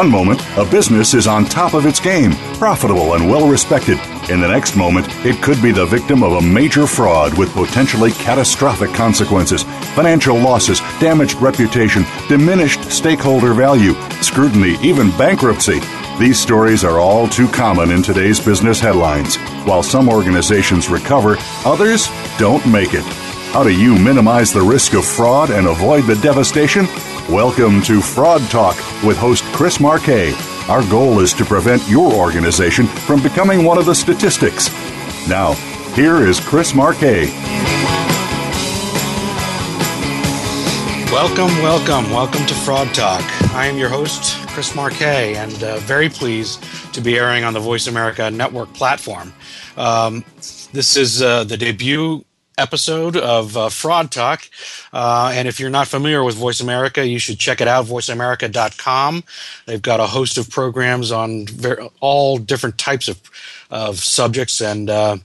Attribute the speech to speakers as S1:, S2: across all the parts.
S1: one moment, a business is on top of its game, profitable and well respected. In the next moment, it could be the victim of a major fraud with potentially catastrophic consequences financial losses, damaged reputation, diminished stakeholder value, scrutiny, even bankruptcy. These stories are all too common in today's business headlines. While some organizations recover, others don't make it. How do you minimize the risk of fraud and avoid the devastation? Welcome to Fraud Talk with host Chris Marquet. Our goal is to prevent your organization from becoming one of the statistics. Now, here is Chris Marquet.
S2: Welcome, welcome, welcome to Fraud Talk. I am your host, Chris Marquet, and uh, very pleased to be airing on the Voice America Network platform. Um, this is uh, the debut episode of uh, Fraud Talk. Uh, and if you're not familiar with Voice America, you should check it out, voiceamerica.com. They've got a host of programs on ver- all different types of, of subjects, and uh,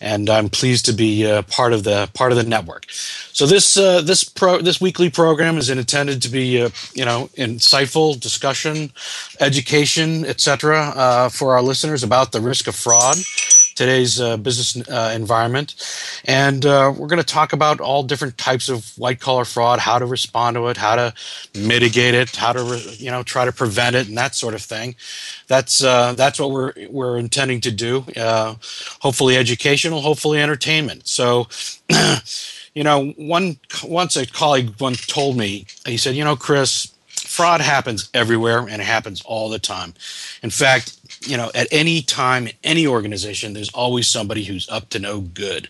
S2: and I'm pleased to be uh, part of the part of the network. So this uh, this pro this weekly program is intended to be uh, you know insightful discussion, education, etc. for our listeners about the risk of fraud today's uh, business uh, environment. And uh, we're going to talk about all different types of white collar fraud, how to respond to it, how to mitigate it, how to re- you know try to prevent it, and that sort of thing. That's uh, that's what we're we're intending to do. Uh, hopefully educational, hopefully entertainment. So. you know, one once a colleague once told me, he said, "You know, Chris, fraud happens everywhere and it happens all the time. In fact, you know, at any time, any organization, there's always somebody who's up to no good.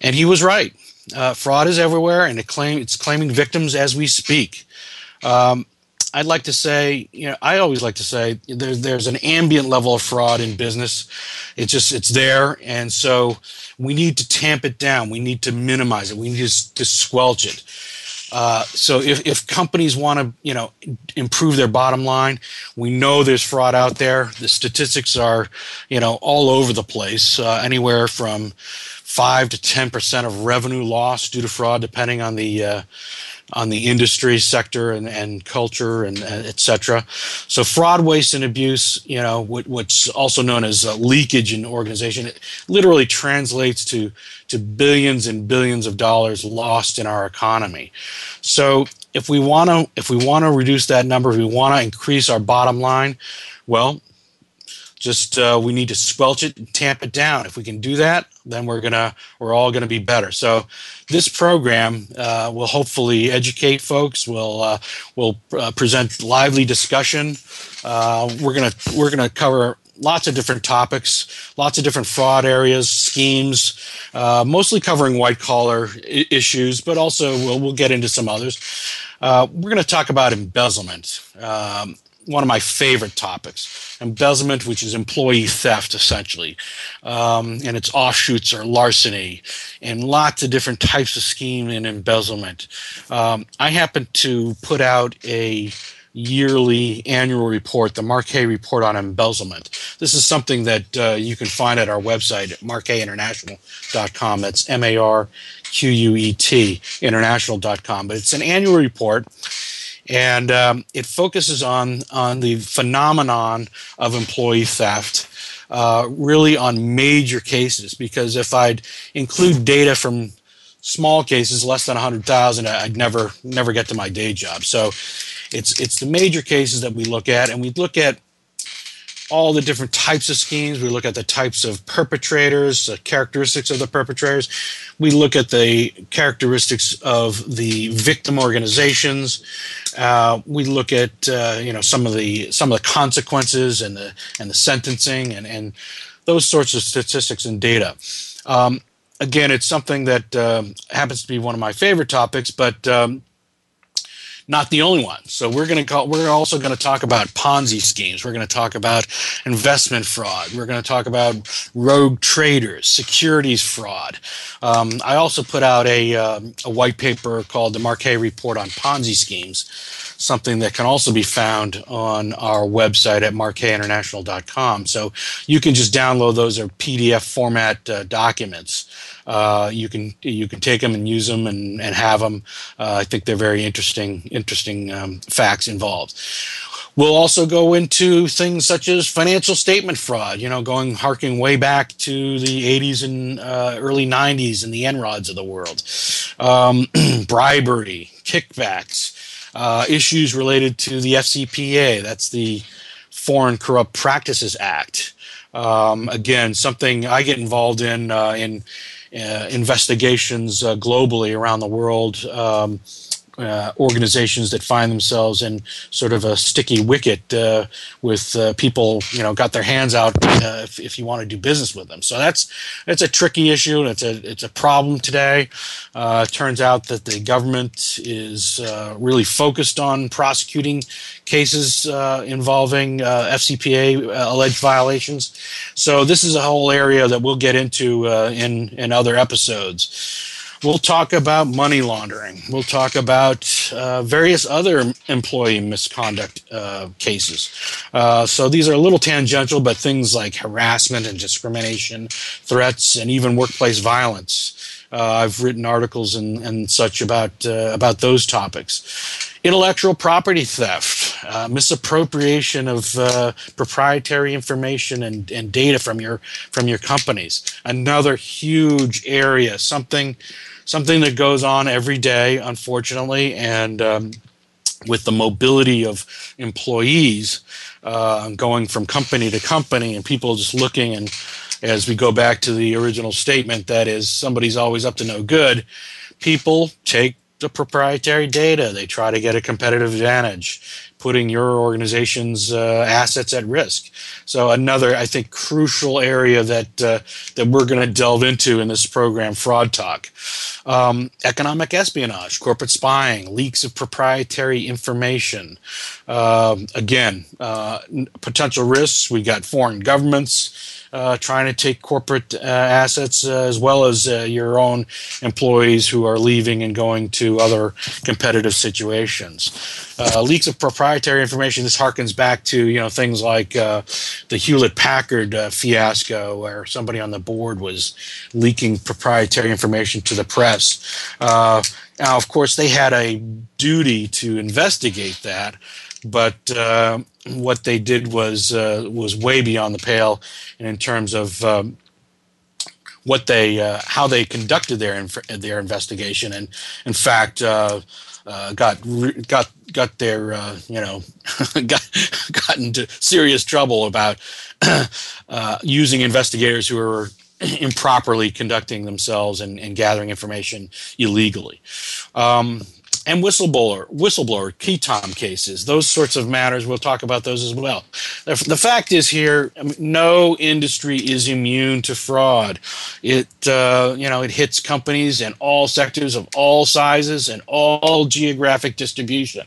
S2: And he was right. Uh, fraud is everywhere, and it claim, it's claiming victims as we speak. Um, I'd like to say, you know, I always like to say there's there's an ambient level of fraud in business. It's just it's there, and so we need to tamp it down. We need to minimize it. We need to, to squelch it. Uh, so if, if companies want to, you know, improve their bottom line, we know there's fraud out there. The statistics are, you know, all over the place, uh, anywhere from five to ten percent of revenue loss due to fraud, depending on the uh, on the industry sector and, and culture and, and et cetera. So fraud, waste, and abuse, you know, what's also known as leakage in organization, it literally translates to to billions and billions of dollars lost in our economy. So if we want to if we want to reduce that number, if we want to increase our bottom line, well, just uh, we need to squelch it and tamp it down. If we can do that, then we're gonna we're all gonna be better. So this program uh, will hopefully educate folks. Will uh, will uh, present lively discussion. Uh, we're gonna we're gonna cover lots of different topics, lots of different fraud areas, schemes, uh, mostly covering white collar I- issues, but also we'll, we'll get into some others. Uh, we're going to talk about embezzlement. Um, one of my favorite topics embezzlement, which is employee theft essentially, um, and its offshoots are larceny and lots of different types of scheme and embezzlement. Um, I happen to put out a yearly annual report, the Marquet Report on Embezzlement. This is something that uh, you can find at our website at marquetinternational.com. That's M A R Q U E T international.com. But it's an annual report and um, it focuses on on the phenomenon of employee theft, uh, really on major cases. Because if I'd include data from small cases, less than 100,000, I'd never never get to my day job. So it's it's the major cases that we look at, and we look at all the different types of schemes. We look at the types of perpetrators, the characteristics of the perpetrators. We look at the characteristics of the victim organizations. Uh, we look at uh, you know some of the some of the consequences and the and the sentencing and and those sorts of statistics and data. Um, again, it's something that um, happens to be one of my favorite topics, but um, not the only one. So we're going to call, we're also going to talk about Ponzi schemes. We're going to talk about investment fraud. We're going to talk about rogue traders, securities fraud. Um, I also put out a, um, a white paper called the Marquet Report on Ponzi schemes, something that can also be found on our website at marquetinternational.com. So you can just download those or PDF format uh, documents. Uh, you can you can take them and use them and, and have them. Uh, I think they're very interesting interesting um, facts involved. We'll also go into things such as financial statement fraud, you know, going harking way back to the 80s and uh, early 90s and the Enrons of the world, um, bribery, kickbacks, uh, issues related to the FCPA, that's the Foreign Corrupt Practices Act. Um, again, something I get involved in uh, in uh, investigations uh, globally around the world. Um, uh, organizations that find themselves in sort of a sticky wicket uh, with uh, people, you know, got their hands out uh, if, if, you want to do business with them. So that's it's a tricky issue. It's a it's a problem today. Uh, it turns out that the government is really focused on prosecuting cases involving FCPA alleged violations. So this is a whole area that we'll get into in in other episodes. We'll talk about money laundering. We'll talk about uh, various other employee misconduct uh, cases. Uh, so these are a little tangential, but things like harassment and discrimination, threats, and even workplace violence. Uh, I've written articles and, and such about uh, about those topics. Intellectual property theft, uh, misappropriation of proprietary information and, and data from your from your companies. Another huge area, something something that goes on every day, unfortunately, and um, with the mobility of employees uh, going from company to company and people just looking and as we go back to the original statement that is somebody's always up to no good people take the proprietary data. They try to get a competitive advantage putting your organization's uh, assets at risk. So another, I think, crucial area that uh, that we're going to delve into in this program, Fraud Talk. Um, economic espionage, corporate spying, leaks of proprietary information. Uh, again, uh, potential risks. We got foreign governments trying to take corporate uh, assets uh, as well as uh, your own employees who are leaving and going to other competitive situations. Uh, leaks of proprietary information. This harkens back to you know things like uh, the Hewlett Packard fiasco, where somebody on the board was leaking proprietary information to the press. now, of course, they had a duty to investigate that but uh, what they did was uh, was way beyond the pale and in terms of um, what they uh, how they conducted their inf- their investigation, and in fact. Uh, uh, got got got their uh, you know got got into serious trouble about using investigators who were improperly conducting themselves and, and gathering information illegally. Um, and whistleblower whistleblower qui tam cases those sorts of matters. We'll talk about those as well. The, fact is here no industry is immune to fraud. It uh, you know it hits companies in all sectors of all sizes and all geographic distribution.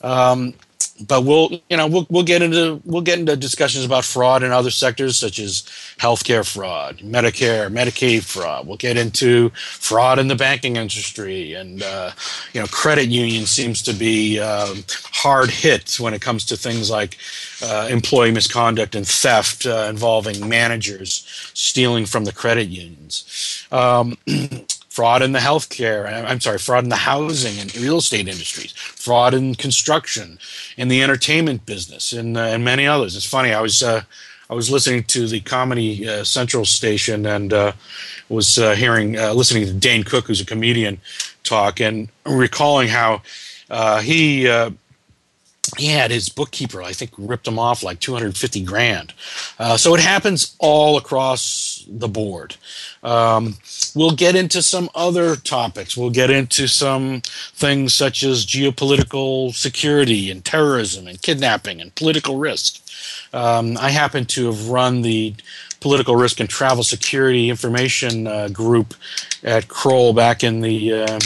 S2: Um, but we'll you know we'll, we'll get into we'll get into discussions about fraud in other sectors such as healthcare fraud, Medicare, Medicaid fraud. We'll get into fraud in the banking industry, and uh, you know credit union seems to be um, hard hit when it comes to things like uh, employee misconduct and theft uh, involving managers stealing from the credit unions. Um, fraud in the healthcare, I'm sorry, fraud in the housing and real estate industries, fraud in construction, in the entertainment business, and, uh, and many others. It's funny, I was. Uh, I was listening to the Comedy uh, Central station and uh, was uh, hearing, uh, listening to Dane Cook, who's a comedian, talk, and recalling how he he had his bookkeeper, I think, ripped him off like 250 grand. Uh, so it happens all across the board. Um, we'll get into some other topics. We'll get into some things such as geopolitical security and terrorism and kidnapping and political risk. Um, I happen to have run the political risk and travel security information uh, group at Kroll back in the uh,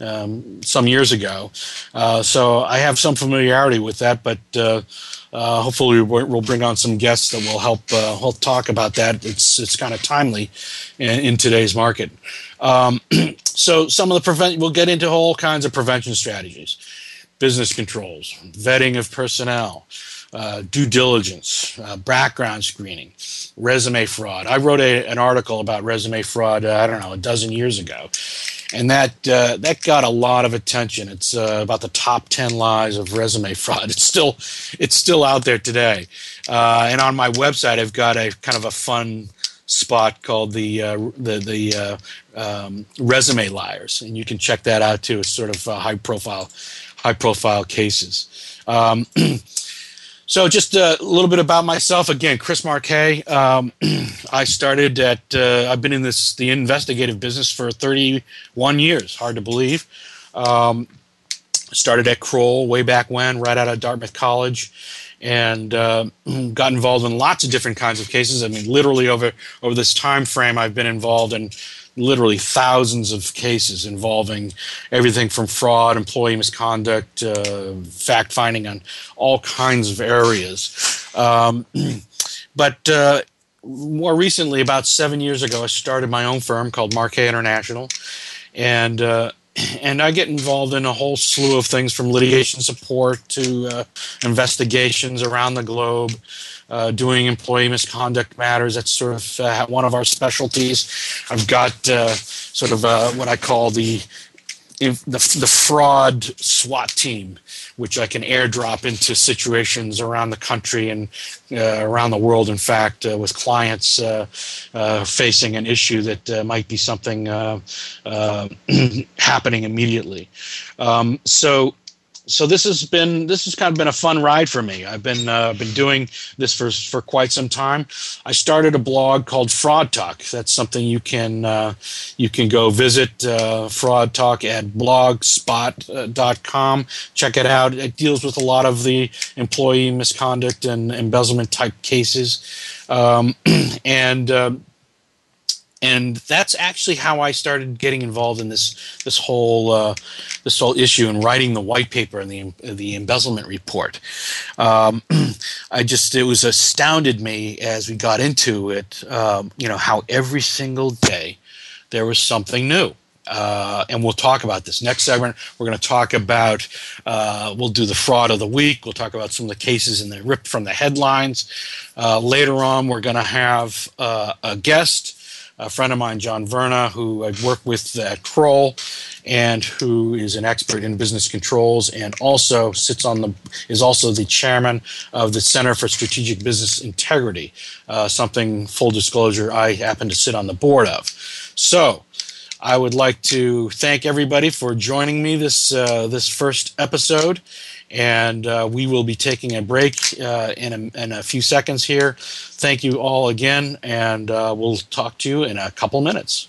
S2: um, some years ago. Uh, so I have some familiarity with that, but uh, uh, hopefully we'll bring on some guests that will help uh, help talk about that. It's it's kind of timely in, in, today's market. Um, so some of the prevent we'll get into all kinds of prevention strategies. business controls, vetting of personnel, uh, due diligence, uh, background screening, resume fraud. I wrote a, an article about resume fraud, uh, I don't know, a dozen years ago. And that uh, that got a lot of attention. It's uh, about the top ten lies of resume fraud. It's still it's still out there today. Uh, and on my website, I've got a kind of a fun spot called the the the um, resume liars, and you can check that out too. It's sort of high profile high profile cases. Um, So, just a little bit about myself. Again, Chris Marquet. Um, I started at. Uh, I've been in this the investigative business for 31 years. Hard to believe. Um, started at Kroll way back when, right out of Dartmouth College, and uh, got involved in lots of different kinds of cases. I mean, literally over over this time frame, I've been involved in literally thousands of cases involving everything from fraud, employee misconduct, uh, fact finding on all kinds of areas. Um, but uh, more recently, about seven years ago, I started my own firm called Marquet International, and uh, and I get involved in a whole slew of things from litigation support to uh, investigations around the globe uh, doing employee misconduct matters. That's sort of uh, one of our specialties. I've got uh, sort of uh, what I call the the, the fraud SWAT team, which I can airdrop into situations around the country and uh, around the world, in fact, uh, with clients facing an issue that might be something happening immediately. Um, so so this has been this has kind of been a fun ride for me. I've been uh, been doing this for for quite some time. I started a blog called Fraud Talk. That's something you can uh, you can go visit uh, Fraud Talk at blogspot.com. Check it out. It deals with a lot of the employee misconduct and embezzlement type cases, um, and uh, and that's actually how I started getting involved in this this whole uh, this whole issue and writing the white paper and the the embezzlement report. Um, I just it was astounded me as we got into it. Um, you know how every single day there was something new. Uh, and we'll talk about this next segment. We're going to talk about. Uh, we'll do the fraud of the week. We'll talk about some of the cases and the ripped from the headlines. Uh, later on, we're going to have uh, a guest a friend of mine, John Verna, who I've worked with at Kroll, and who is an expert in business controls, and also sits on the is also the chairman of the Center for Strategic Business Integrity. Uh, something full disclosure, I happen to sit on the board of. So. I would like to thank everybody for joining me this uh, this first episode, and uh, we will be taking a break uh, in, a, in, a, few seconds here. Thank you all again, and uh, we'll talk to you in a couple minutes.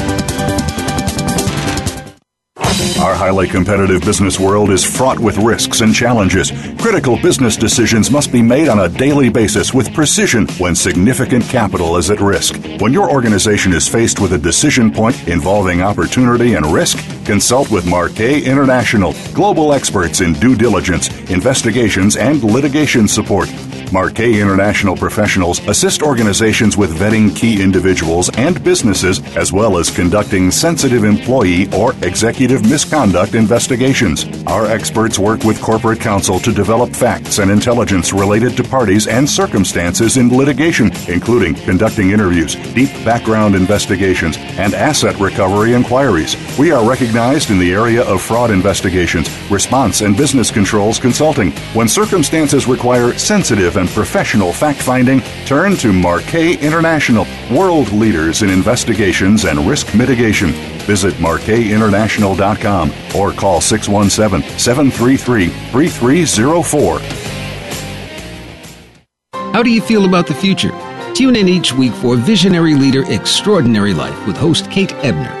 S1: Our highly competitive business world is fraught with risks and challenges. Critical business decisions must be made on a daily basis with precision when significant capital is at risk. When your organization is faced with a decision point involving opportunity and risk, consult with Marquet International, global experts in due diligence, investigations, and litigation support. Marquet International professionals assist organizations with vetting key individuals and businesses, as well as conducting sensitive employee or executive misconduct investigations. Our experts work with corporate counsel to develop facts and intelligence related to parties and circumstances in litigation, including conducting interviews, deep background investigations, and asset recovery inquiries. We are recognized in the area of fraud investigations, response and business controls consulting. When circumstances require sensitive and professional fact finding, turn to Marquet International, world leaders in investigations and risk mitigation. Visit marquetinternational.com or call 617 733 3304.
S3: How do you feel about the future? Tune in each week for Visionary Leader Extraordinary Life with host Kate Ebner.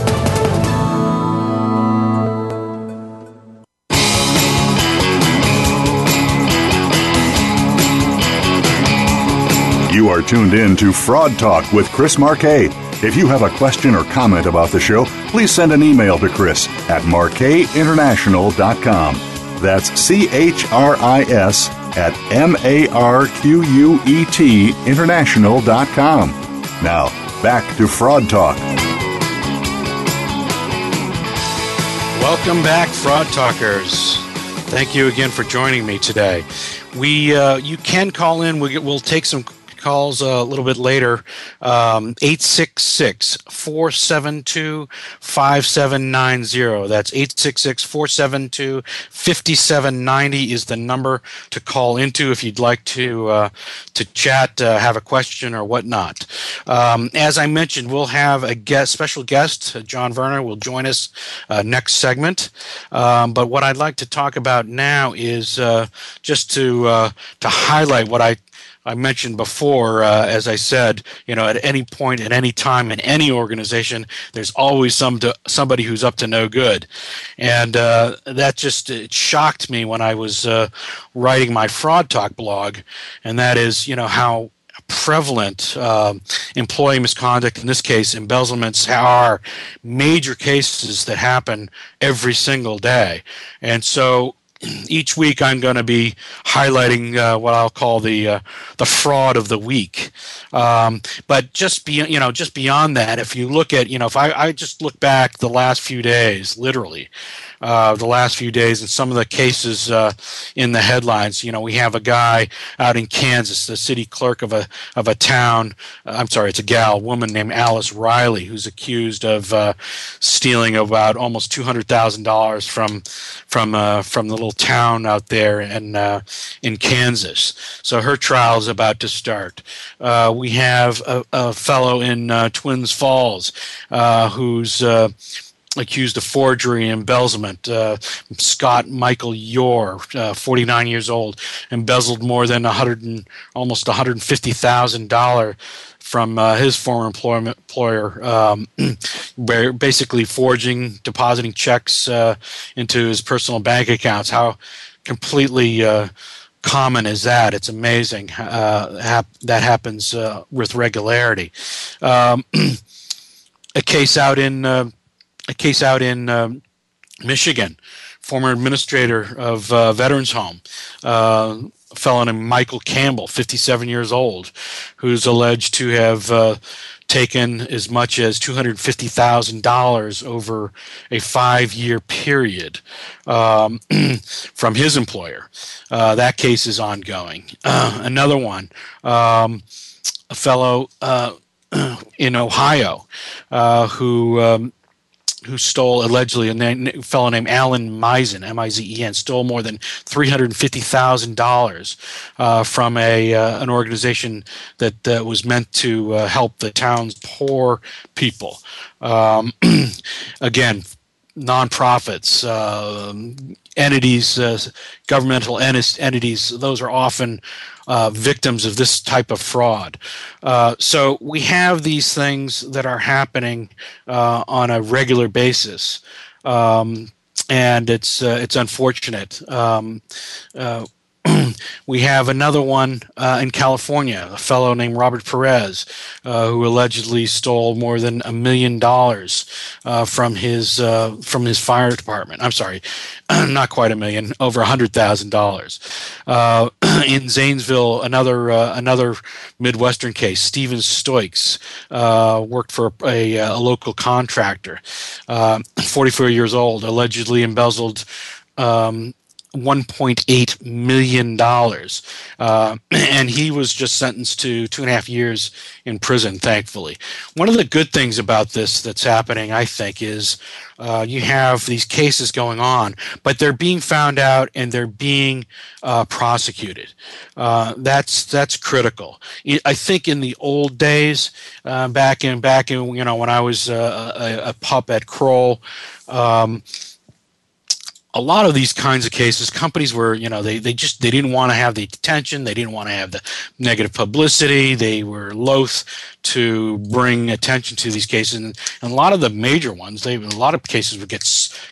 S1: You are tuned in to Fraud Talk with Chris Marquet. If you have a question or comment about the show, please send an email to Chris at marquetinternational.com. That's C H R I S at M A R Q U E T international.com. Now, back to Fraud Talk.
S2: Welcome back, Fraud Talkers. Thank you again for joining me today. We, uh, you can call in. We, we'll take some calls a little bit later. Um, 866 472 5790. That's 866 472 5790 is the number to call into if you'd like to, uh, to chat, uh, have a question, or whatnot. Um, as I mentioned, we'll have a guest, special guest, John Werner, will join us uh, next segment. Um, but what I'd like to talk about now is uh, just to, uh, to highlight what I I mentioned before, uh, as I said, you know, at any point, at any time, in any organization, there's always some to, somebody who's up to no good, and uh, that just it shocked me when I was uh, writing my fraud talk blog, and that is, you know, how prevalent um, employee misconduct, in this case, embezzlements, are. Major cases that happen every single day, and so each week I'm going to be highlighting uh, what I'll call the uh, the fraud of the week. Um, but just be you know just beyond that, if you look at you know if I, I just look back the last few days, literally, uh, the last few days and some of the cases uh, in the headlines. You know, we have a guy out in Kansas, the city clerk of a of a town. Uh, I'm sorry, it's a gal, woman named Alice Riley, who's accused of uh, stealing about almost two hundred thousand dollars from from uh, from the little town out there in in Kansas. So her trial is about to start. we have a, a fellow in Twins Falls who's accused of forgery and embezzlement. Uh, Scott Michael Yore, uh, 49 years old, embezzled more than 100 and, almost 150 thousand dollar from uh, his former employment employer, um, basically forging, depositing checks uh, into his personal bank accounts. How completely uh, common is that? It's amazing uh, hap- that happens with regularity. Um, a case out in a case out in um, Michigan, former administrator of uh, Veterans Home, uh, a fellow named Michael Campbell, 57 years old, who's alleged to have uh, taken as much as $250,000 over a five year period um, from his employer. Uh, that case is ongoing. Uh, another one, um, a fellow uh, in Ohio who um, who stole allegedly a fellow named Alan Mizen, M-I-Z-E-N, stole more than three hundred fifty thousand uh, dollars from a uh, an organization that uh, was meant to uh, help the town's poor people. Um, again, nonprofits, uh, entities, uh, governmental entities, those are often uh, victims of this type of fraud. Uh, so we have these things that are happening uh, on a regular basis. Um, and it's uh, it's unfortunate. Um, we have another one uh, in California, a fellow named Robert Perez, uh, who allegedly stole more than a million dollars uh, from his uh, from his fire department. I'm sorry, not quite a million, over a hundred thousand dollars. Uh, in Zanesville, another uh, another Midwestern case. Steven Stoiks worked for a, a local contractor, 44 years old, allegedly embezzled um, 1.8 million dollars, uh, and he was just sentenced to two and a half years in prison. Thankfully, one of the good things about this that's happening, I think, is uh, you have these cases going on, but they're being found out and they're being uh, prosecuted. Uh, that's that's critical. I think in the old days, uh, back in back in you know when I was uh, a, a pup at Kroll. Um, a lot of these kinds of cases companies were you know they, they just they didn't want to have the attention they didn't want to have the negative publicity they were loath to bring attention to these cases and, and a lot of the major ones they a lot of cases would get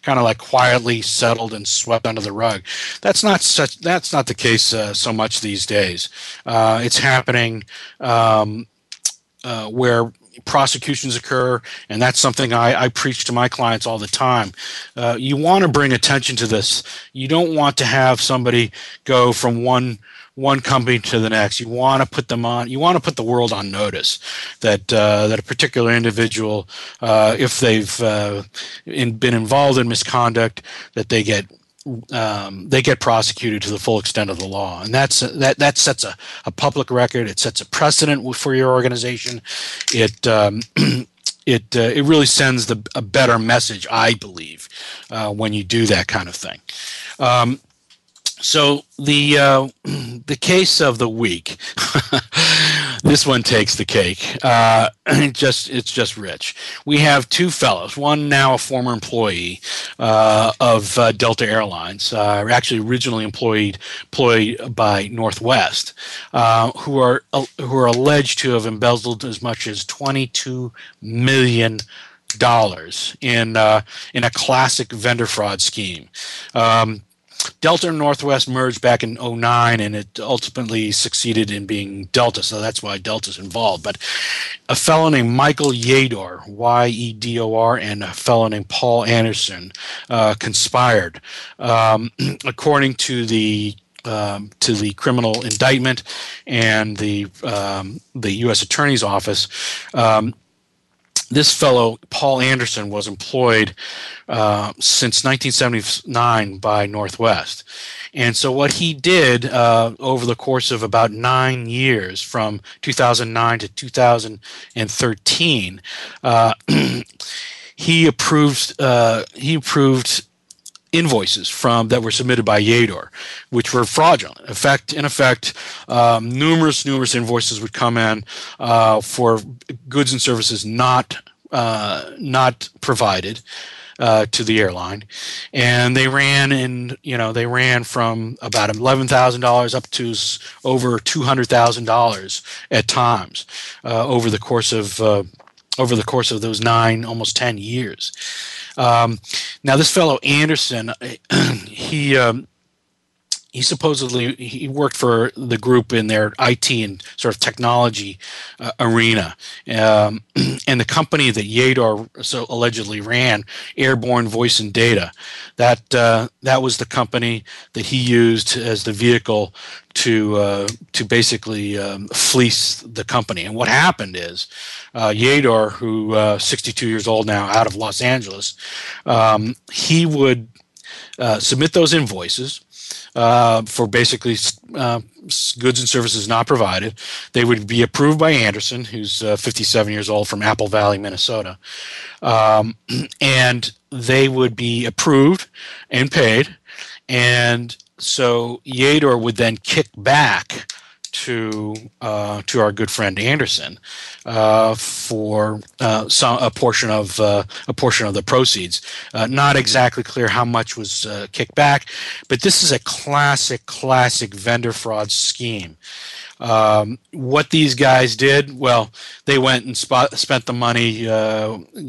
S2: kind of like quietly settled and swept under the rug. That's not such that's not the case uh, so much these days. Uh, it's happening um, uh, where prosecutions occur, and that's something I, I preach to my clients all the time. Uh, you want to bring attention to this. You don't want to have somebody go from one one company to the next. You want to put them on. You want to put the world on notice that uh, that a particular individual, uh, if they've uh, in, been involved in misconduct, that they get um, they get prosecuted to the full extent of the law, and that's that that sets a, a public record. It sets a precedent for your organization. It um, it uh, it really sends the a better message, I believe, uh, when you do that kind of thing. Um, so the uh, the case of the week, this one takes the cake. Uh, just it's just rich. We have two fellows. One now a former employee uh, of uh, Delta Airlines, uh, actually originally employed employed by Northwest, uh, who are who are alleged to have embezzled as much as twenty two million dollars in in a classic vendor fraud scheme. Um, Delta and Northwest merged back in 09 and it ultimately succeeded in being Delta, so that's why Delta's involved. But a fellow named Michael Yedor, Y E D O R, and a fellow named Paul Anderson uh, conspired. Um, according to the um, to the criminal indictment and the um, the U.S. Attorney's Office. Um, this fellow, Paul Anderson, was employed uh, since 1979 by Northwest. And so, what he did uh, over the course of about nine years, from 2009 to 2013, uh, he approved uh, he approved invoices from that were submitted by Yedor, which were fraudulent. In effect, in effect, um, numerous numerous invoices would come in uh, for goods and services not uh, not provided. Uh, to the airline, and they ran in you know they ran from about eleven thousand dollars up to over two hundred thousand dollars at times uh, over the course of uh, over the course of those nine almost ten years. Um, now, this fellow Anderson, he um, he supposedly he worked for the group in their IT and sort of technology uh, arena, um, and the company that Yedor so allegedly ran, Airborne Voice and Data, that uh, that was the company that he used as the vehicle to uh, to basically um, fleece the company. And what happened is, uh, Yedor, who uh, 62 years old now, out of Los Angeles, um, he would uh, submit those invoices uh, for basically uh, goods and services not provided. They would be approved by Anderson, who's uh, 57 years old from Apple Valley, Minnesota. Um, and they would be approved and paid. And so Yedor would then kick back to uh, to our good friend Anderson uh, for uh, some, a portion of uh, a portion of the proceeds. Uh, not exactly clear how much was uh, kicked back, but this is a classic, classic vendor fraud scheme. Um, what these guys did, well, they went and spent the money,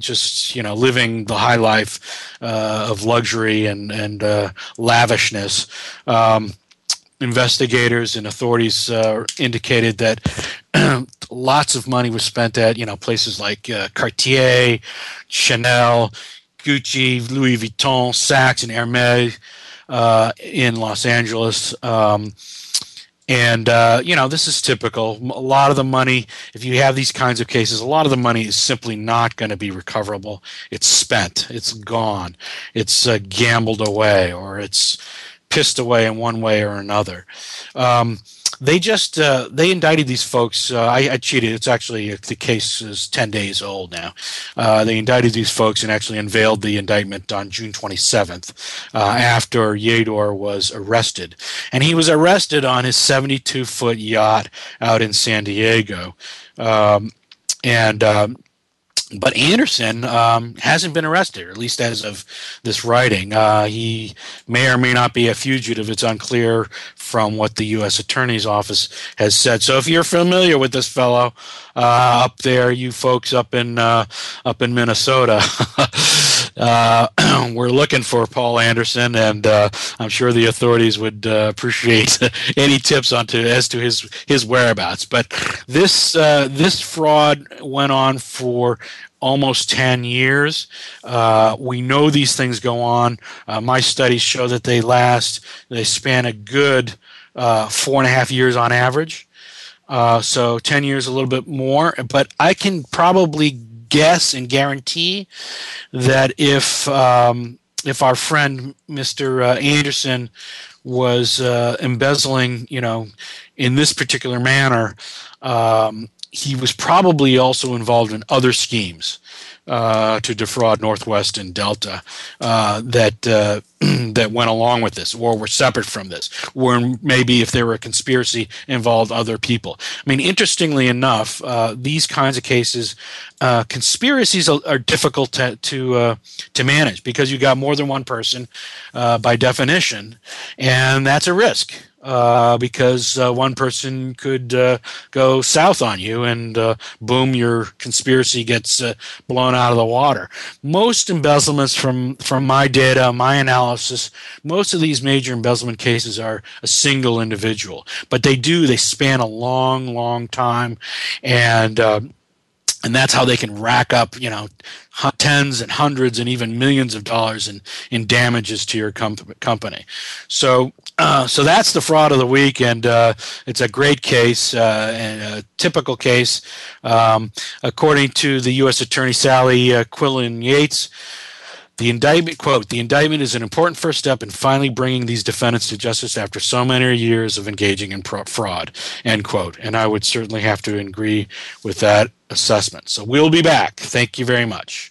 S2: just you know, living the high life of luxury and and lavishness. Um, investigators and authorities uh, indicated that lots of money was spent at you know places like uh, Cartier, Chanel, Gucci, Louis Vuitton, Saks, and Hermes uh, in Los Angeles. Um, and uh, you know this is typical. A lot of the money, if you have these kinds of cases, a lot of the money is simply not going to be recoverable. It's spent. It's gone. It's uh, gambled away, or it's pissed away in one way or another. Um, they just uh, they indicted these folks. Uh, I, I, cheated. It's actually the case is ten days old now. Uh, they indicted these folks and actually unveiled the indictment on June 27th uh, after Yedor was arrested, and he was arrested on his 72 foot yacht out in San Diego. Um, and um, but Anderson um, hasn't been arrested, at least as of this writing. Uh, he may or may not be a fugitive. It's unclear from what the U.S. Attorney's Office has said. So, if you're familiar with this fellow uh, up there, you folks up in uh, up in Minnesota, uh, we're looking for Paul Anderson, and uh, I'm sure the authorities would uh, appreciate any tips onto as to his his whereabouts. But this this fraud went on for almost 10 years. Uh, we know these things go on. Uh, my studies show that they last, they span a good uh, four and a half years on average. Uh, so 10 years, a little bit more. But I can probably guess and guarantee that if um, if our friend Mr. Uh, Anderson was uh, embezzling, you know, in this particular manner, um, he was probably also involved in other schemes uh, to defraud Northwest and Delta uh, that uh, that went along with this, or were separate from this, or maybe if there were a conspiracy involved other people. I mean, interestingly enough, uh, these kinds of cases, uh, conspiracies are, are, difficult to to, uh, to manage because you got more than one person by definition, and that's a risk uh, because uh, one person could uh, go south on you and uh, boom, your conspiracy gets uh, blown out of the water. Most embezzlements from, from my data, my analysis, most of these major embezzlement cases are a single individual, but they do, they span a long, long time. And, uh, and that's how they can rack up, you know, tens and hundreds and even millions of dollars in, in damages to your com- company. So, uh, so that's the fraud of the week, and uh, it's a great case uh, and a typical case. Um, according to the U.S. Attorney Sally uh, Quillian Yates, the indictment, quote, the indictment is an important first step in finally bringing these defendants to justice after so many years of engaging in fraud, end quote. And I would certainly have to agree with that assessment. So we'll be back. Thank you very much.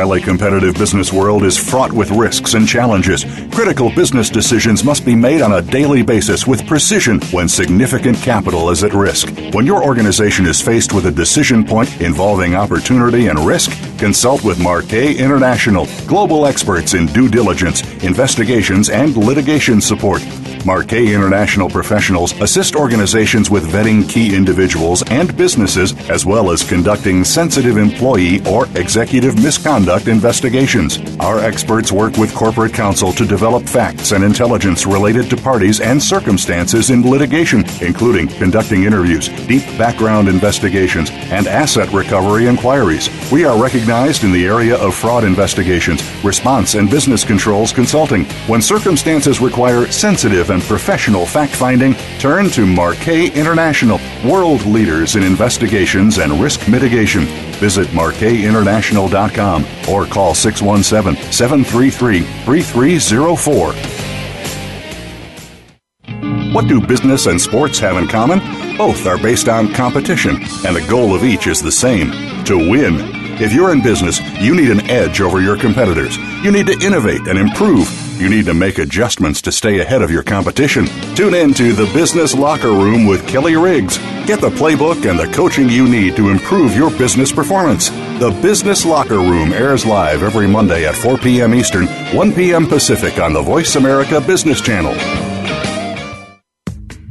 S1: Highly competitive business world is fraught with risks and challenges. Critical business decisions must be made on a daily basis with precision when significant capital is at risk. When your organization is faced with a decision point involving opportunity and risk, consult with Marquet International, global experts in due diligence, investigations, and litigation support. Marquet International professionals assist organizations with vetting key individuals and businesses, as well as conducting sensitive employee or executive misconduct investigations. Our experts work with corporate counsel to develop facts and intelligence related to parties and circumstances in litigation, including conducting interviews, deep background investigations, and asset recovery inquiries. We are recognized in the area of fraud investigations, response and business controls consulting. When circumstances require sensitive and professional fact finding, turn to Marquet International, world leaders in investigations and risk mitigation. Visit marquetinternational.com or call 617 733 3304. What do business and sports have in common? Both are based on competition, and the goal of each is the same to win. If you're in business, you need an edge over your competitors. You need to innovate and improve. You need to make adjustments to stay ahead of your competition. Tune in to the Business Locker Room with Kelly Riggs. Get the playbook and the coaching you need to improve your business performance. The Business Locker Room airs live every Monday at 4 p.m. Eastern, 1 p.m. Pacific on the Voice America Business Channel.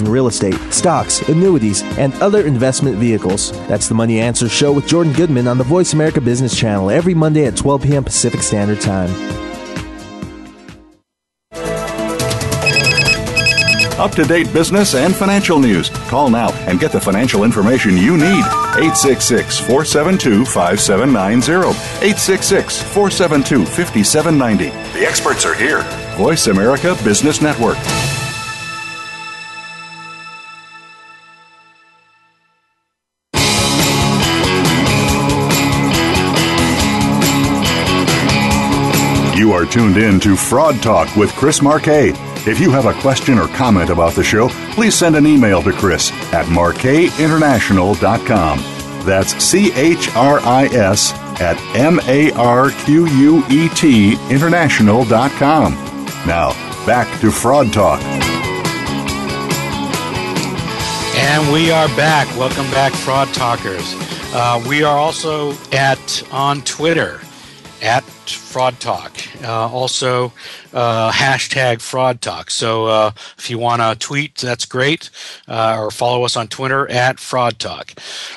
S4: in real estate, stocks, annuities, and other investment vehicles. That's the Money Answer Show with Jordan Goodman on the Voice America Business Channel every Monday at 12 p.m. Pacific Standard Time.
S1: Up to date business and financial news. Call now and get the financial information you need. 866 472 5790. 866 472 5790. The experts are here. Voice America Business Network. Are tuned in to Fraud Talk with Chris Marquet. If you have a question or comment about the show, please send an email to Chris at marquetinternational.com. That's C H R I S at M A R Q U E T international.com. Now, back to Fraud Talk.
S2: And we are back. Welcome back, Fraud Talkers. Uh, we are also at on Twitter at Fraud Talk. Uh, also, uh, hashtag Fraud Talk. So uh, if you want to tweet, that's great. Uh, or follow us on Twitter at Fraud Talk.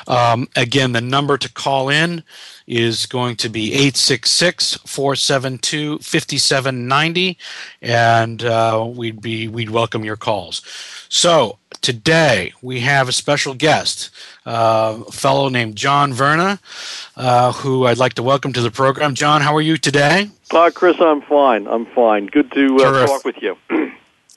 S2: Um, again, the number to call in is going to be 866 472 5790 and uh, we'd be we'd welcome your calls so today we have a special guest uh, a fellow named john verna uh, who i'd like to welcome to the program john how are you today
S5: uh, chris i'm fine i'm fine good to uh, talk with you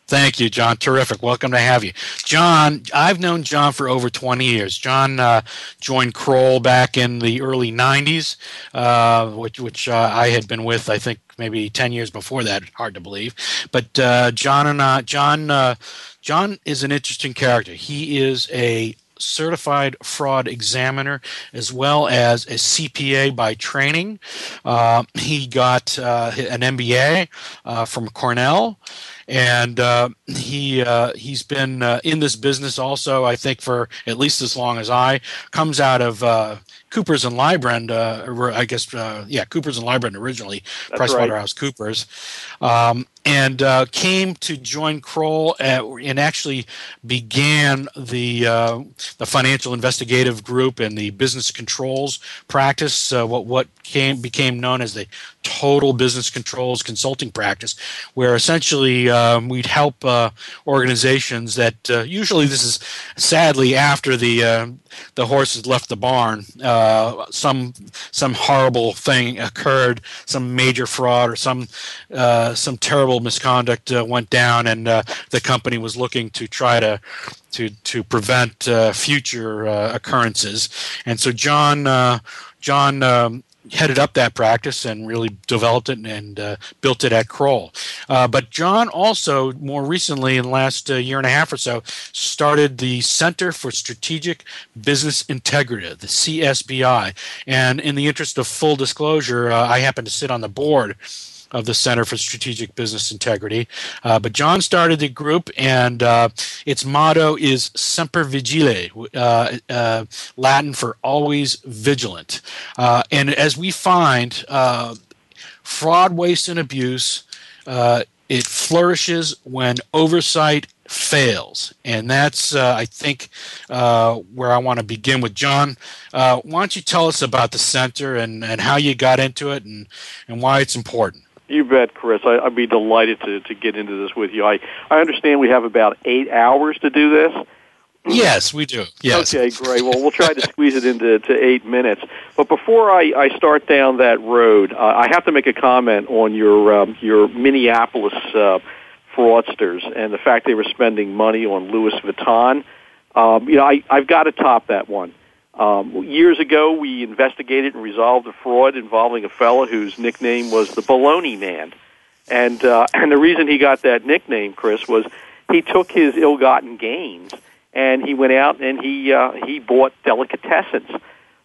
S2: Thank you, John. Terrific. Welcome to have you. John, I've known John for over 20 years. John uh, joined Kroll back in the early 90s, uh, which, which uh, I had been with, I think, maybe 10 years before that. Hard to believe. But uh, John and I, John, uh, John is an interesting character. He is a certified fraud examiner as well as a CPA by training. Uh, he got uh, an MBA uh, from Cornell and uh, he uh, he's been uh, in this business also. I think for at least as long as I comes out of uh, Coopers and Lybrand. Uh, I guess uh, yeah, Coopers and Lybrand originally, PricewaterhouseCoopers, right. um, and uh, came to join Kroll at, and actually began the uh, the financial investigative group and the business controls practice. Uh, what what came became known as the total business controls consulting practice, where essentially um, we'd help uh, organizations that usually this is sadly after the the horses left the barn. Uh, some some horrible thing occurred, some major fraud or some uh, some terrible misconduct uh, went down, and uh, the company was looking to try to to to prevent uh, future uh, occurrences. And so John John um, headed up that practice and really developed it and, uh, built it at Kroll. Uh, but John also, more recently, in the last uh, year and a half or so, started the Center for Strategic Business Integrity, the CSBI. And in the interest of full disclosure, uh, I happen to sit on the board of the Center for Strategic Business Integrity. Uh, but John started the group, and uh, its motto is Semper Vigile, uh, uh Latin for always vigilant. Uh, and as we find, uh, fraud, waste, and abuse. it flourishes when oversight fails. And that's, uh, I think, uh, where I want to begin with. John, uh, why don't you tell us about the center and, and how you got into it and, and why it's important?
S5: You bet, Chris. I, would be delighted to, to get into this with you. I, I understand we have about eight hours to do this.
S2: Yes, we do. Yes.
S5: Okay, great. Well, we'll try to squeeze it into to eight minutes. But before I, I start down that road, uh, I have to make a comment on your um, your Minneapolis uh, fraudsters and the fact they were spending money on Louis Vuitton. Um, you know, I, I've got to top that one. Um, years ago, we investigated and resolved a fraud involving a fellow whose nickname was the Baloney Man, and uh, and the reason he got that nickname, Chris, was he took his ill-gotten gains and he went out and he uh, he bought delicatessens.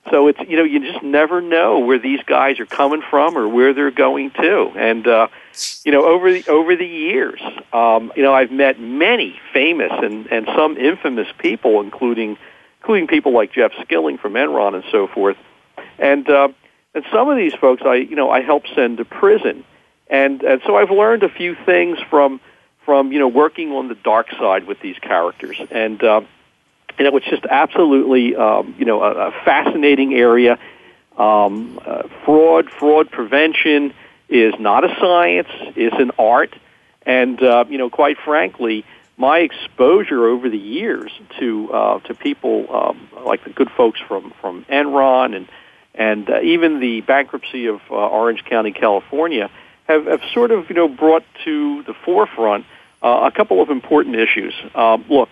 S5: So it's you know you just never know where these guys are coming from or where they're going to, and uh, you know over the over the years, um, you know I've met many famous and and some infamous people, including including people like Jeff Skilling from Enron and so forth. And uh, and some of these folks, I you know, I help send to prison, and and so I've learned a few things from from you know working on the dark side with these characters, and uh, you know, it's just absolutely um, you know a, a fascinating area. Um, uh, fraud, fraud prevention is not a science; it's an art, and uh, you know, quite frankly my exposure over the years to uh, to people um, like the good folks from from Enron and and uh, even the bankruptcy of uh, Orange County, California, have, have sort of you know brought to the forefront uh, a couple of important issues. Um, look,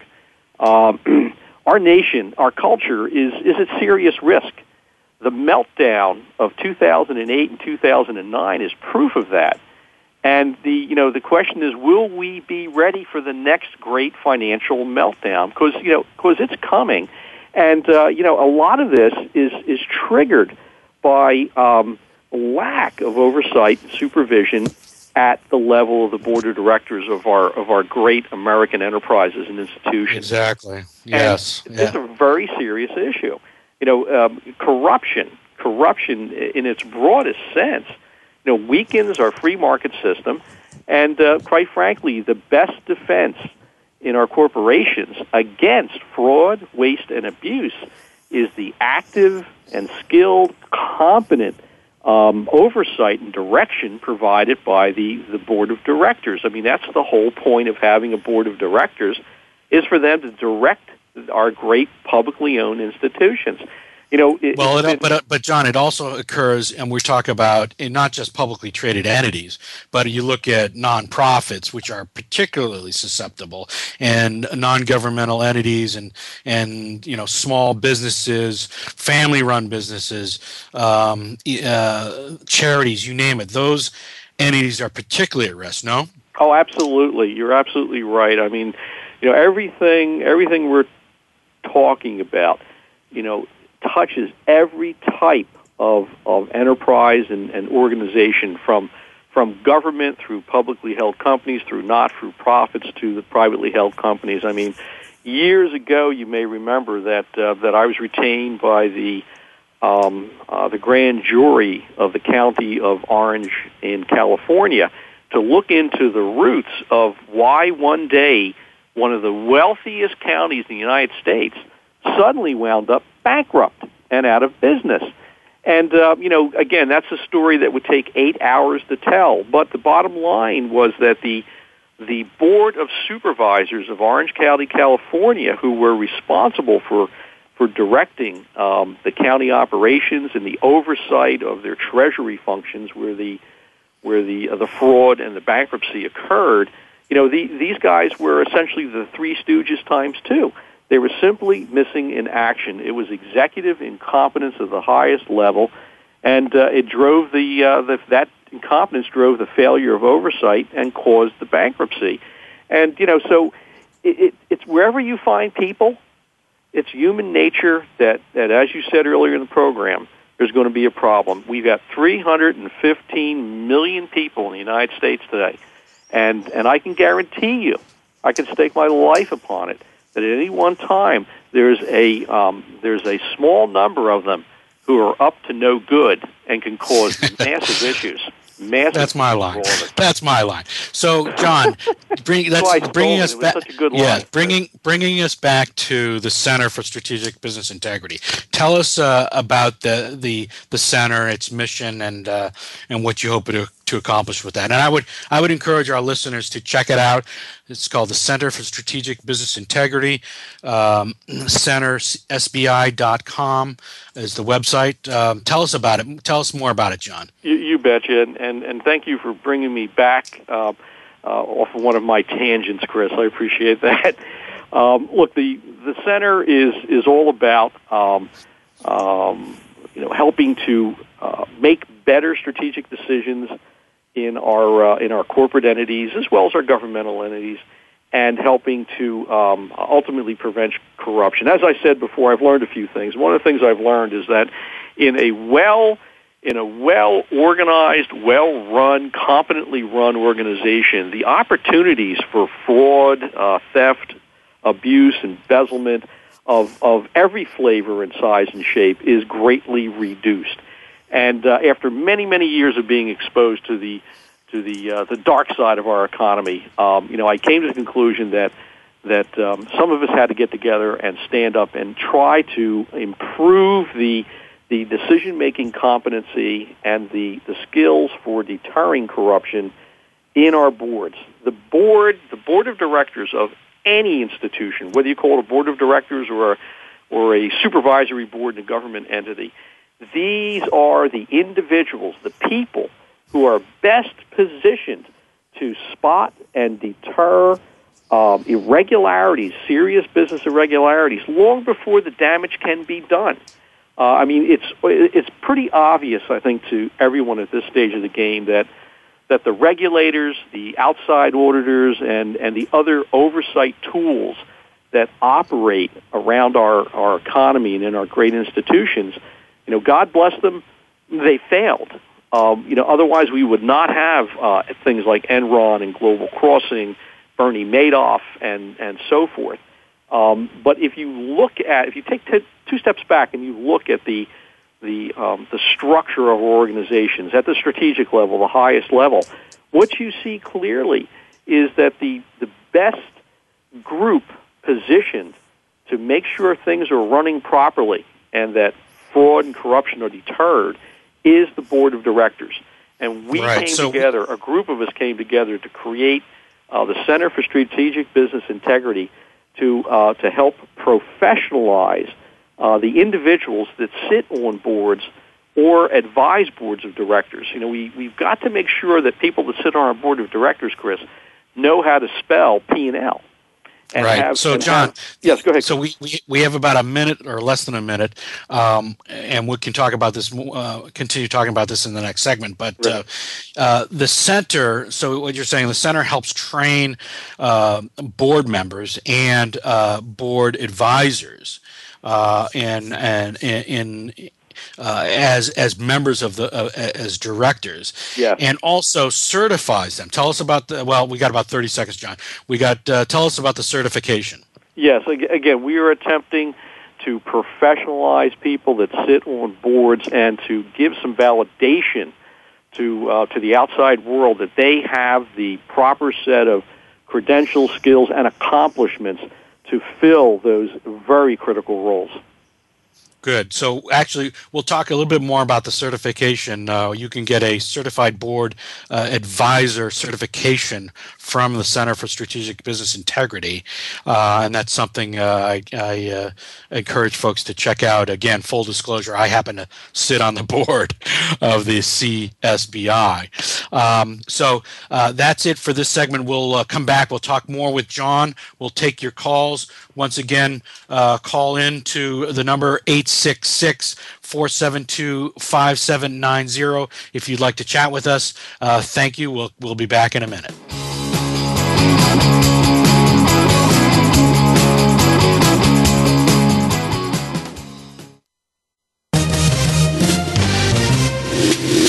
S5: um, our nation, our culture is is at serious risk. The meltdown of 2008 and 2009 is proof of that. And the you know the question is, will we be ready for the next great financial meltdown? Because you know because it's coming, and uh, you know a lot of this is is triggered by um, lack of oversight and supervision at the level of the board of directors of our of our great American enterprises and institutions.
S2: Exactly. Yes.
S5: And It's a very serious issue. You know, um, corruption, corruption in its broadest sense you know, weakens our free market system, and uh, quite frankly, the best defense in our corporations against fraud, waste, and abuse is the active and skilled, competent um, oversight and direction provided by the, the board of directors. I mean, that's the whole point of having a board of directors is for them to direct our great publicly owned institutions you know.
S2: It, well, it, but uh, but John, it also occurs, and we're talking about in not just publicly traded entities, but you look at nonprofits, which are particularly susceptible, and non-governmental entities, and and you know small businesses, family-run businesses, um, uh, charities, you name it. Those entities are particularly at risk. No.
S5: Oh, absolutely. You're absolutely right. I mean, you know, everything everything we're talking about, you know, touches every type of, of enterprise and, and organization from from government through publicly held companies through not for profits to the privately held companies. I mean, years ago, you may remember that uh, that I was retained by the um, uh, the grand jury of the county of Orange in California to look into the roots of why one day one of the wealthiest counties in the United States suddenly wound up bankrupt and out of business. And, uh, you know, again, that's a story that would take eight hours to tell. But the bottom line was that the, the Board of Supervisors of Orange County, California, who were responsible for, for directing um, the county operations and the oversight of their treasury functions where the, where the, uh, the fraud and the bankruptcy occurred, you know, the, these guys were essentially the Three Stooges times two. They were simply missing in action. It was executive incompetence of the highest level, and uh, it drove the, uh, the that incompetence drove the failure of oversight and caused the bankruptcy. And you know, so it, it, it's wherever you find people, it's human nature that, that, as you said earlier in the program, there's going to be a problem. We've got 315 million people in the United States today, and and I can guarantee you, I can stake my life upon it that at any one time there's a um, there's a small number of them who are up to no good and can cause massive issues. Massive
S2: That's my line. That's my line. So, John, bring, that's bringing us back. Yeah, bringing bringing us back to the Center for Strategic Business Integrity. Tell us uh, about the the the center, its mission, and uh, and what you hope to to accomplish with that. And I would I would encourage our listeners to check it out. It's called the Center for Strategic Business Integrity. Um, CenterSBI.com is the website. Um, tell us about it. Tell us more about it, John.
S5: You, you betcha, and, and, and thank you for bringing me back uh, uh, off of one of my tangents, Chris. I appreciate that. Um, look, the the center is is all about um, um, you know helping to uh, make better strategic decisions in our uh, in our corporate entities as well as our governmental entities, and helping to um, ultimately prevent corruption. As I said before, I've learned a few things. One of the things I've learned is that in a well in a well organized, well run, competently run organization, the opportunities for fraud, uh, theft, abuse, embezzlement of, of every flavor and size and shape is greatly reduced. And uh, after many, many years of being exposed to the to the uh, the dark side of our economy, um, you know, I came to the conclusion that that um, some of us had to get together and stand up and try to improve the the decision making competency and the, the skills for deterring corruption in our boards. The board, the board of directors of any institution, whether you call it a board of directors or a, or a supervisory board in a government entity, these are the individuals, the people who are best positioned to spot and deter um, irregularities, serious business irregularities, long before the damage can be done. Uh, I mean, it's it's pretty obvious, I think, to everyone at this stage of the game that that the regulators, the outside auditors, and and the other oversight tools that operate around our our economy and in our great institutions, you know, God bless them, they failed. Um, you know, otherwise we would not have uh, things like Enron and Global Crossing, Bernie Madoff, and and so forth. Um, but if you look at, if you take t- two steps back and you look at the the um, the structure of organizations at the strategic level, the highest level, what you see clearly is that the the best group positioned to make sure things are running properly and that fraud and corruption are deterred is the board of directors. And we right. came so, together, a group of us came together to create uh, the Center for Strategic Business Integrity to uh, to help professionalize uh, the individuals that sit on boards or advise boards of directors. You know, we we've got to make sure that people that sit on our board of directors, Chris, know how to spell P and L.
S2: And right. Have, so, John,
S5: have, yes, go ahead.
S2: So we, we, we have about a minute or less than a minute, um, and we can talk about this. Uh, continue talking about this in the next segment. But right. uh, uh, the center. So what you're saying, the center helps train uh, board members and uh, board advisors, uh, and and in uh, as as members of the uh, as directors,
S5: yeah.
S2: and also certifies them. Tell us about the. Well, we got about thirty seconds, John. We got. Uh, tell us about the certification.
S5: Yes, again, we are attempting to professionalize people that sit on boards and to give some validation to uh, to the outside world that they have the proper set of credentials, skills, and accomplishments to fill those very critical roles.
S2: Good. So actually, we'll talk a little bit more about the certification. Uh, you can get a certified board uh, advisor certification from the Center for Strategic Business Integrity, uh, and that's something uh, I, I uh, encourage folks to check out. Again, full disclosure: I happen to sit on the board of the CSBI. Um, so uh, that's it for this segment. We'll come back. We'll talk more with John. We'll take your calls. Once again, call in to the number eight 866 472 5790 if you'd like to chat with us. Uh, thank you. We'll, we'll be back in a minute.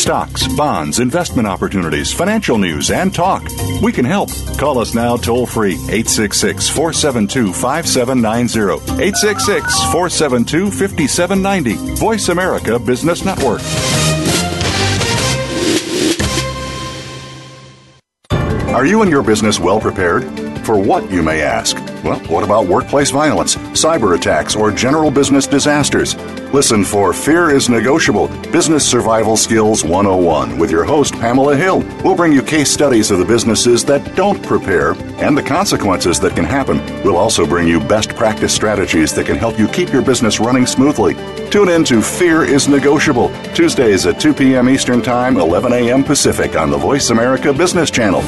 S1: Stocks, bonds, investment opportunities, financial news, and talk. We can help. Call us now toll free 866 472 5790. 866 472 5790. Voice America Business Network. Are you and your business well prepared? For what, you may ask? Well, what about workplace violence, cyber attacks, or general business disasters? Listen for Fear is Negotiable Business Survival Skills 101 with your host, Pamela Hill. We'll bring you case studies of the businesses that don't prepare and the consequences that can happen. We'll also bring you best practice strategies that can help you keep your business running smoothly. Tune in to Fear is Negotiable, Tuesdays at 2 p.m. Eastern Time, 11 a.m. Pacific on the Voice America Business Channel.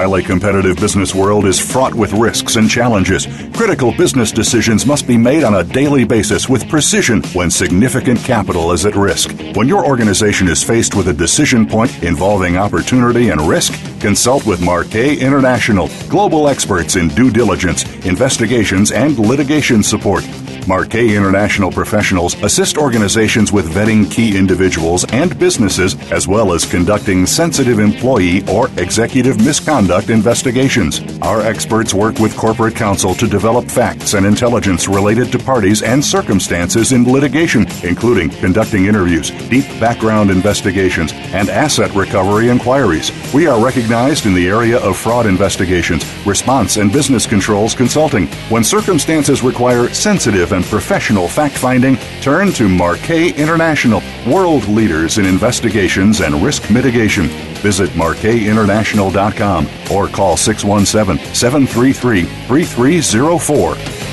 S1: Highly competitive business world is fraught with risks and challenges. Critical business decisions must be made on a daily basis with precision when significant capital is at risk. When your organization is faced with a decision point involving opportunity and risk, consult with Marquet International, global experts in due diligence, investigations, and litigation support. Marquet International professionals assist organizations with vetting key individuals and businesses, as well as conducting sensitive employee or executive misconduct investigations. Our experts work with corporate counsel to develop facts and intelligence related to parties and circumstances in litigation, including conducting interviews, deep background investigations, and asset recovery inquiries. We are recognized in the area of fraud investigations, response and business controls consulting. When circumstances require sensitive and professional fact finding, turn to Marquet International, world leaders in investigations and risk mitigation. Visit marquetinternational.com or call 617 733 3304.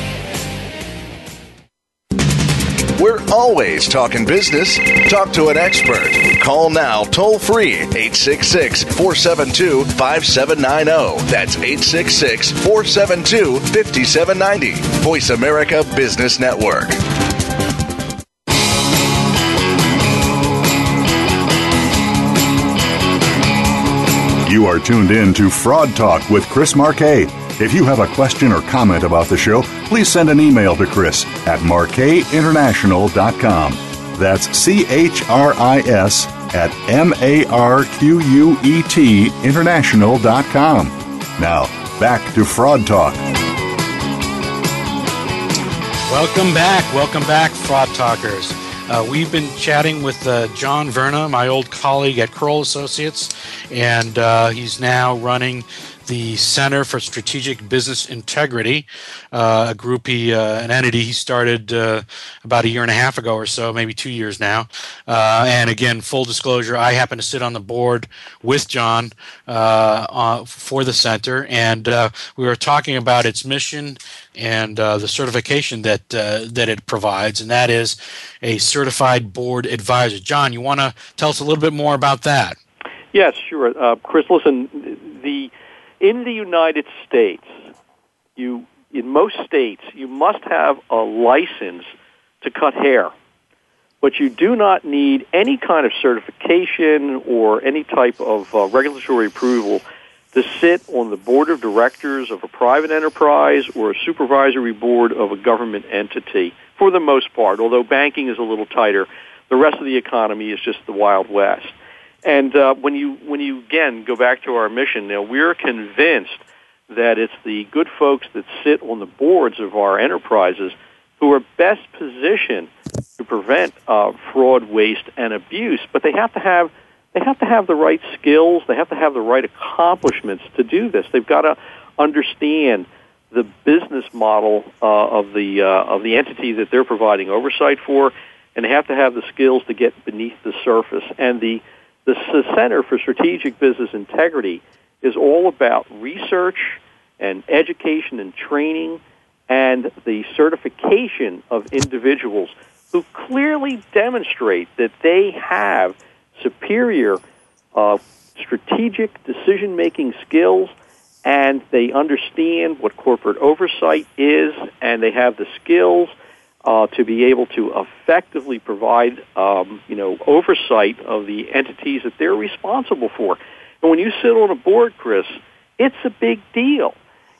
S6: Always talking business. Talk to an expert. Call now toll free 866 472 5790. That's 866 472 5790. Voice America Business Network.
S1: You are tuned in to Fraud Talk with Chris Marquet. If you have a question or comment about the show, please send an email to Chris at marquetinternational.com. That's C H R I S at M A R Q U E T international.com. Now, back to Fraud Talk.
S2: Welcome back. Welcome back, Fraud Talkers. Uh, we've been chatting with uh, John Verna, my old colleague at Kroll Associates, and uh, he's now running the Center for Strategic Business Integrity, uh, a group he, uh, an entity he started uh, about a year and a half ago or so, maybe two years now. Uh, and again, full disclosure, I happen to sit on the board with John uh, for the center, and uh, we were talking about its mission and the certification that that it provides, and that is a certified board advisor. John, you want to tell us a little bit more about that?
S5: Yes, sure. Chris, listen, in the United States, you in most states you must have a license to cut hair, but you do not need any kind of certification or any type of uh, regulatory approval to sit on the board of directors of a private enterprise or a supervisory board of a government entity. For the most part, although banking is a little tighter, the rest of the economy is just the Wild West. And uh, when you when you again go back to our mission, know, we're convinced that it's the good folks that sit on the boards of our enterprises who are best positioned to prevent uh, fraud, waste, and abuse. But they have to have they have to have the right skills. They have to have the right accomplishments to do this. They've got to understand the business model uh, of the uh, of the entity that they're providing oversight for, and they have to have the skills to get beneath the surface. And the the Center for Strategic Business Integrity is all about research and education and training and the certification of individuals who clearly demonstrate that they have superior uh, strategic decision making skills and they understand what corporate oversight is and they have the skills uh, to be able to effectively provide, um, you know, oversight of the entities that they're responsible for. And when you sit on a board, Chris, it's a big deal.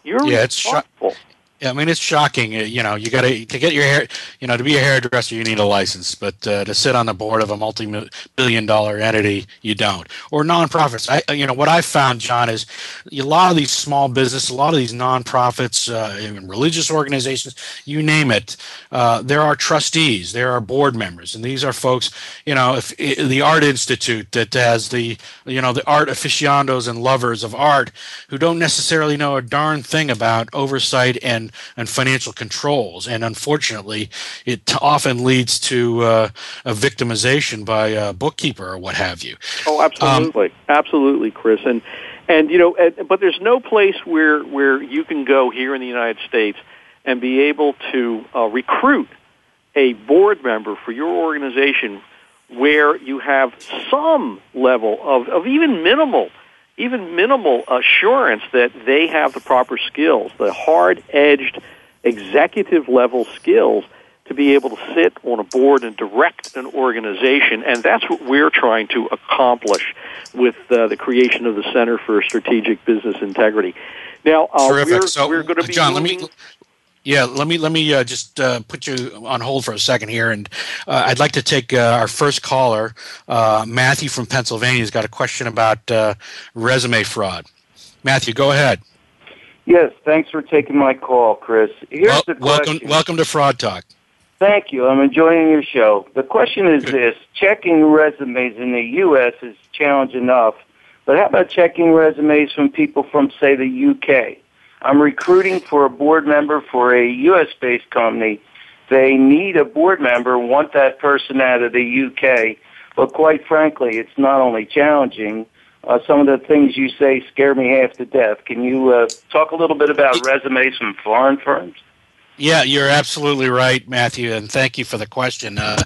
S5: You're
S2: yeah,
S5: responsible.
S2: It's Yeah, I mean it's shocking. Uh, you know, you got to to get your hair. You know, to be a hairdresser, you need a license, but uh, to sit on the board of a multi-billion-dollar entity, you don't. Or nonprofits. I, you know, what I found, John, is a lot of these small business, a lot of these nonprofits, uh, religious organizations, you name it. Uh, there are trustees, there are board members, and these are folks. You know, if the Art Institute that has the you know the art aficionados and lovers of art who don't necessarily know a darn thing about oversight and and, financial controls. And unfortunately, it t- often leads to uh, a victimization by a bookkeeper or what have you.
S5: Oh, absolutely, um, absolutely, Chris. And and you know, but there's no place where where you can go here in the United States and be able to uh, recruit a board member for your organization where you have some level of, of even minimal even minimal assurance that they have the proper skills, the hard edged executive level skills to be able to sit on a board and direct an organization. And that's what we're trying to accomplish with uh, the creation of the Center for Strategic Business Integrity. Now, uh,
S2: Terrific.
S5: We're,
S2: so,
S5: we're going to be
S2: John,
S5: moving,
S2: let me yeah, let me let me uh, just uh, put you on hold for a second here, and uh, I'd like to take uh, our first caller, uh, Matthew from Pennsylvania, has got a question about uh, resume fraud. Matthew, go ahead.
S7: Yes, thanks for taking my call, Chris. Here's
S2: well,
S7: the question.
S2: Welcome, welcome to Fraud Talk.
S7: Thank you. I'm enjoying your show. The question is this: checking resumes in the U.S. is challenge enough, but how about checking resumes from people from, say, the U.K.? I'm recruiting for a board member for a U.S. based company. They need a board member, want that person out of the UK. But quite frankly, it's not only challenging. Uh, some of the things you say scare me half to death. Can you uh, talk a little bit about resumes from foreign firms?
S2: Yeah, you're absolutely right, Matthew, and thank you for the question. Uh,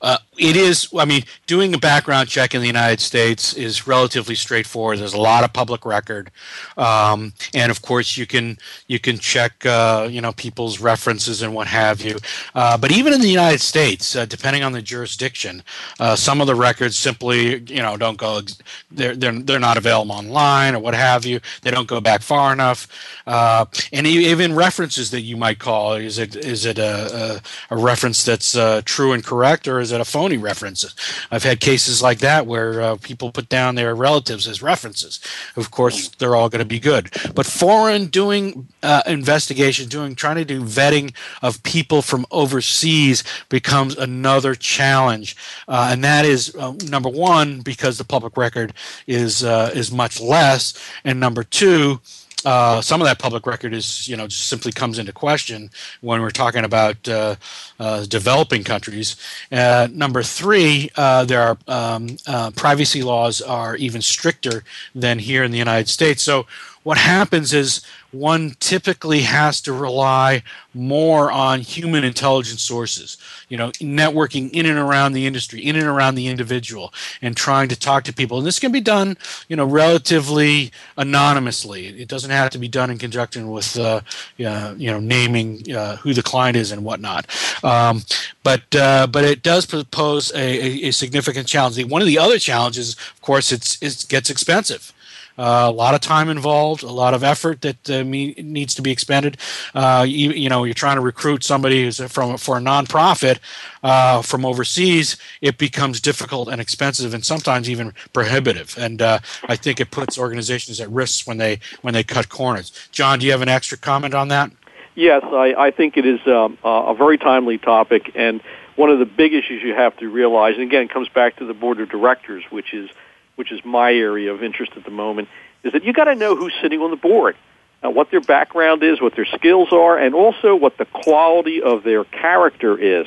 S2: uh, it is, I mean, doing a background check in the United States is relatively straightforward. There's a lot of public record, um, and of course, you can you can check, uh, you know, people's references and what have you. Uh, but even in the United States, uh, depending on the jurisdiction, uh, some of the records simply, you know, don't go. They're they're they're not available online or what have you. They don't go back far enough, and even references that you might call is it is it a, a, a reference that's uh, true and correct, or is it a phony reference? I've had cases like that where uh, people put down their relatives as references. Of course, they're all going to be good, but foreign doing uh, investigation, doing trying to do vetting of people from overseas becomes another challenge, uh, and that is uh, number one because the public record is uh, is much less, and number two uh, some of that public record is, you know, just simply comes into question when we're talking about uh, uh, developing countries. Uh, number three, uh, there are um, uh, privacy laws are even stricter than here in the United States. So what happens is one typically has to rely more on human intelligence sources, you know, networking in and around the industry, in and around the individual, and trying to talk to people. And this can be done, you know, relatively anonymously. It doesn't have to be done in conjunction with, uh, you know, naming uh, who the client is and whatnot. Um, but uh, but it does pose a, a, a significant challenge. One of the other challenges, of course, it's it gets expensive. Uh, a lot of time involved, a lot of effort that uh, me- needs to be expended. Uh, you, you, know, you're trying to recruit somebody who's from for a nonprofit uh, from overseas. It becomes difficult and expensive, and sometimes even prohibitive. And uh, I think it puts organizations at risk when they when they cut corners. John, do you have an extra comment on that?
S5: Yes, I, I think it is um, a very timely topic, and one of the big issues you have to realize, and again, it comes back to the board of directors, which is which is my area of interest at the moment, is that you got to know who's sitting on the board, uh, what their background is, what their skills are, and also what the quality of their character is.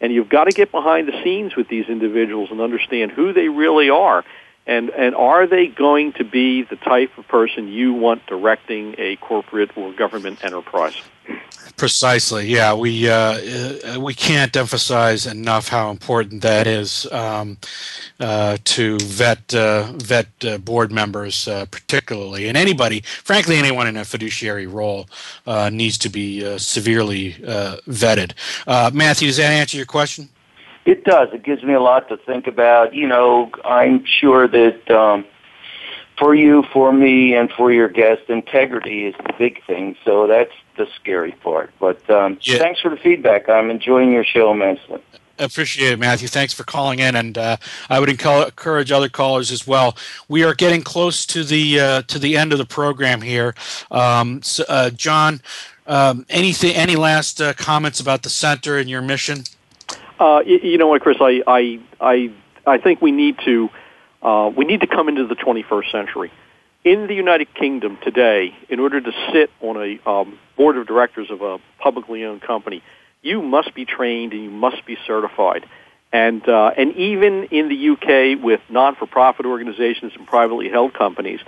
S5: And you've got to get behind the scenes with these individuals and understand who they really are. And, and are they going to be the type of person you want directing a corporate or government enterprise?
S2: Precisely. Yeah, we uh, uh, we can't emphasize enough how important that is um, uh, to vet uh, vet uh, board members, uh, particularly, and anybody. Frankly, anyone in a fiduciary role needs to be severely vetted. Matthew, does that answer your question?
S7: It does. It gives me a lot to think about. You know, I'm sure that. Um, for you, for me, and for your guest, integrity is the big thing. So that's the scary part. But um, yeah. thanks for the feedback. I'm enjoying your show immensely.
S2: Appreciate it, Matthew. Thanks for calling in, and uh, I would encourage other callers as well. We are getting close to the uh, to the end of the program here. Um, so, uh, John, um, anything? Any last uh, comments about the center and your mission?
S5: Uh, you, you, know what, Chris? I I I, I think we need to uh, we need to come into the 21st century. In the United Kingdom today, in order to sit on a um, board of directors of a publicly owned company, you must be trained and you must be certified. And uh, and even in the UK with non-for-profit organizations and privately held companies,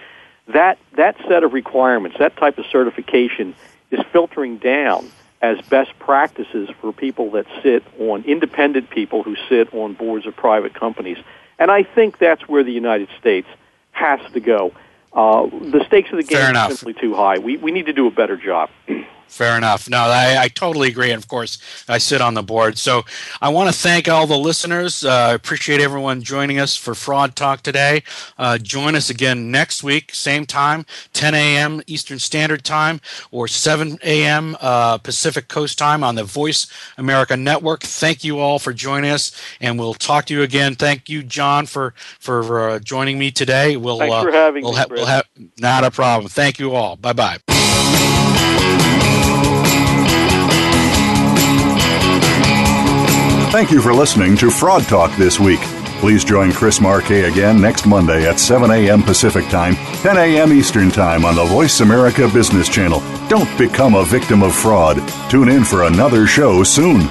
S5: that that set of requirements, that type of certification, is filtering down as best practices for people that sit on independent people who sit on boards of private companies. And I think that's where the United States has to go. Uh, the stakes of the game are simply too high. We, we need to do a better job.
S2: Fair enough. No, I, I, totally agree. And of course, I sit on the board. So I want to thank all the listeners. Uh, I uh, appreciate everyone joining us for Fraud Talk today. Uh, join us again next week, same time, 10 a.m. Eastern Standard Time or 7 a.m. Uh, Pacific Coast Time on the Voice America Network. Thank you all for joining us, and we'll talk to you again. Thank you, John, for for uh, joining me today.
S5: We'll, Thanks for having
S2: we'll
S5: me. Ha-
S2: we'll have not a problem. Thank you all. Bye bye.
S1: Thank you for listening to Fraud Talk this week. Please join Chris Marquet again next Monday at 7 a.m. Pacific Time, 10 a.m. Eastern Time on the Voice America Business Channel. Don't become a victim of fraud. Tune in for another show soon.